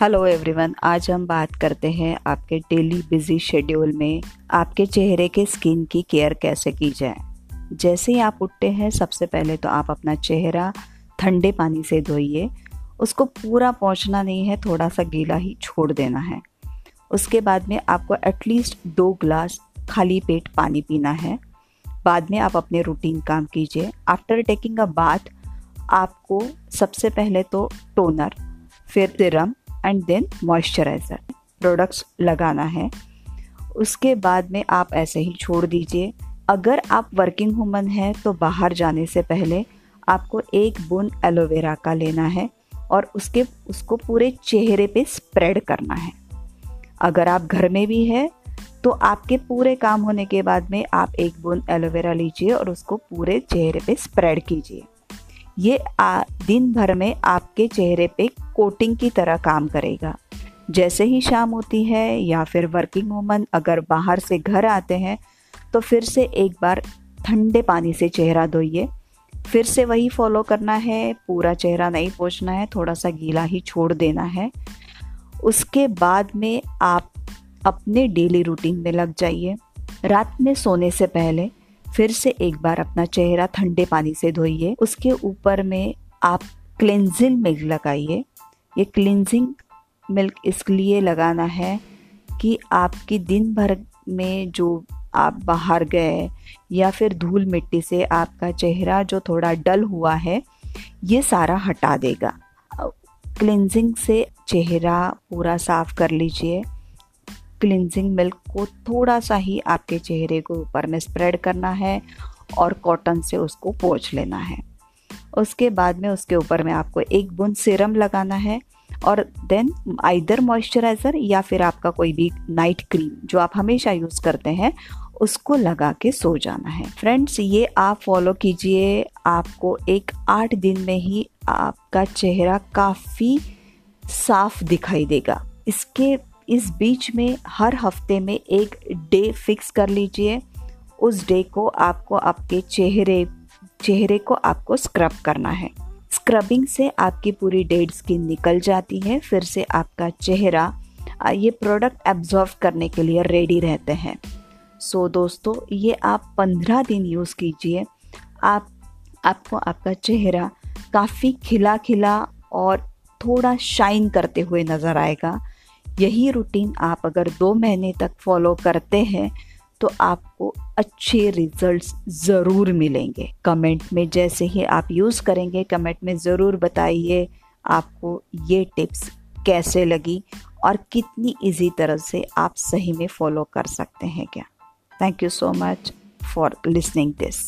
Hello everyone आज हम बात करते हैं आपके डेली बिज़ी शेड्यूल में आपके चेहरे के स्किन की केयर कैसे की जाए। जैसे ही आप उठते हैं, सबसे पहले तो आप अपना चेहरा ठंडे पानी से धोइए। उसको पूरा पहुँचना नहीं है थोड़ा सा गीला ही छोड़ देना है। उसके बाद में आपको एटलीस्ट दो ग्लास खाली पेट पानी पीना है। बाद में आप अपने रूटीन काम कीजिए। आफ्टर टेकिंग अ बाथ आपको सबसे पहले तो टोनर फिर serum and then moisturiser products लगाना है। उसके बाद में आप ऐसे ही छोड़ दीजिए। अगर आप वर्किंग वूमन हैं तो बाहर जाने से पहले आपको एक बूंद एलोवेरा का लेना है और उसके, उसको पूरे चेहरे पे स्प्रेड करना है। अगर आप घर में भी है तो आपके पूरे काम होने के बाद में आप एक बूंद एलोवेरा लीजिए और उसको पूरे चेहरे पे स्प्रेड कीजिए। ये दिन भर में आपके चेहरे पे कोटिंग की तरह काम करेगा। जैसे ही शाम होती है या फिर वर्किंग वूमन अगर बाहर से घर आते हैं तो फिर से एक बार ठंडे पानी से चेहरा धोइए। फिर से वही फॉलो करना है, पूरा चेहरा नहीं पोछना है थोड़ा सा गीला ही छोड़ देना है। उसके बाद में आप अपने डेली रूटीन में लग जाइए। रात में सोने से पहले फिर से एक बार अपना चेहरा ठंडे पानी से धोइए। उसके ऊपर में आप क्लिनजिंग मिल्क लगाइए। ये क्लिनजिंग मिल्क इसलिए लगाना है कि आपकी दिन भर में जो आप बाहर गए या फिर धूल मिट्टी से आपका चेहरा जो थोड़ा डल हुआ है, ये सारा हटा देगा। क्लिनजिंग से चेहरा पूरा साफ़ कर लीजिए। क्लिनजिंग मिल्क को थोड़ा सा ही आपके चेहरे को ऊपर में स्प्रेड करना है और कॉटन से उसको पोछ लेना है। उसके बाद में उसके ऊपर में आपको एक बूंद सीरम लगाना है और देन आइदर मॉइस्चराइज़र या फिर आपका कोई भी नाइट क्रीम जो आप हमेशा यूज़ करते हैं, उसको लगा के सो जाना है। फ्रेंड्स ये आप फॉलो कीजिए, आपको एक आठ दिन में ही आपका चेहरा काफ़ी साफ़ दिखाई देगा। इसके, इस बीच में हर हफ़्ते में एक डे फिक्स कर लीजिए। उस डे को आपको आपके चेहरे चेहरे को आपको स्क्रब करना है। स्क्रबिंग से आपकी पूरी डेड स्किन निकल जाती है फिर से आपका चेहरा ये प्रोडक्ट एब्जॉर्व करने के लिए रेडी रहते हैं। सो so, दोस्तों ये आप पंद्रह दिन यूज़ कीजिए। आप आपको आपका चेहरा काफ़ी खिला खिला और थोड़ा शाइन करते हुए नज़र आएगा। यही रूटीन आप अगर दो महीने तक फॉलो करते हैं तो आपको अच्छे रिजल्ट्स ज़रूर मिलेंगे। कमेंट में जैसे ही आप यूज़ करेंगे कमेंट में ज़रूर बताइए आपको ये टिप्स कैसे लगी और कितनी इजी तरह से आप सही में फॉलो कर सकते हैं क्या। Thank you so much for listening this